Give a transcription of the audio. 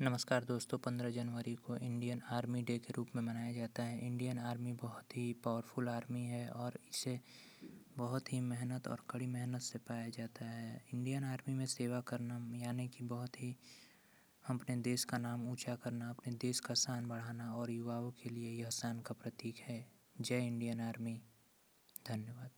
नमस्कार दोस्तों, पंद्रह जनवरी को इंडियन आर्मी डे के रूप में मनाया जाता है। इंडियन आर्मी बहुत ही पावरफुल आर्मी है और इसे बहुत ही मेहनत और कड़ी मेहनत से पाया जाता है। इंडियन आर्मी में सेवा करना, यानी कि बहुत ही अपने देश का नाम ऊँचा करना, अपने देश का शान बढ़ाना और युवाओं के लिए यह शान का प्रतीक है। जय इंडियन आर्मी। धन्यवाद।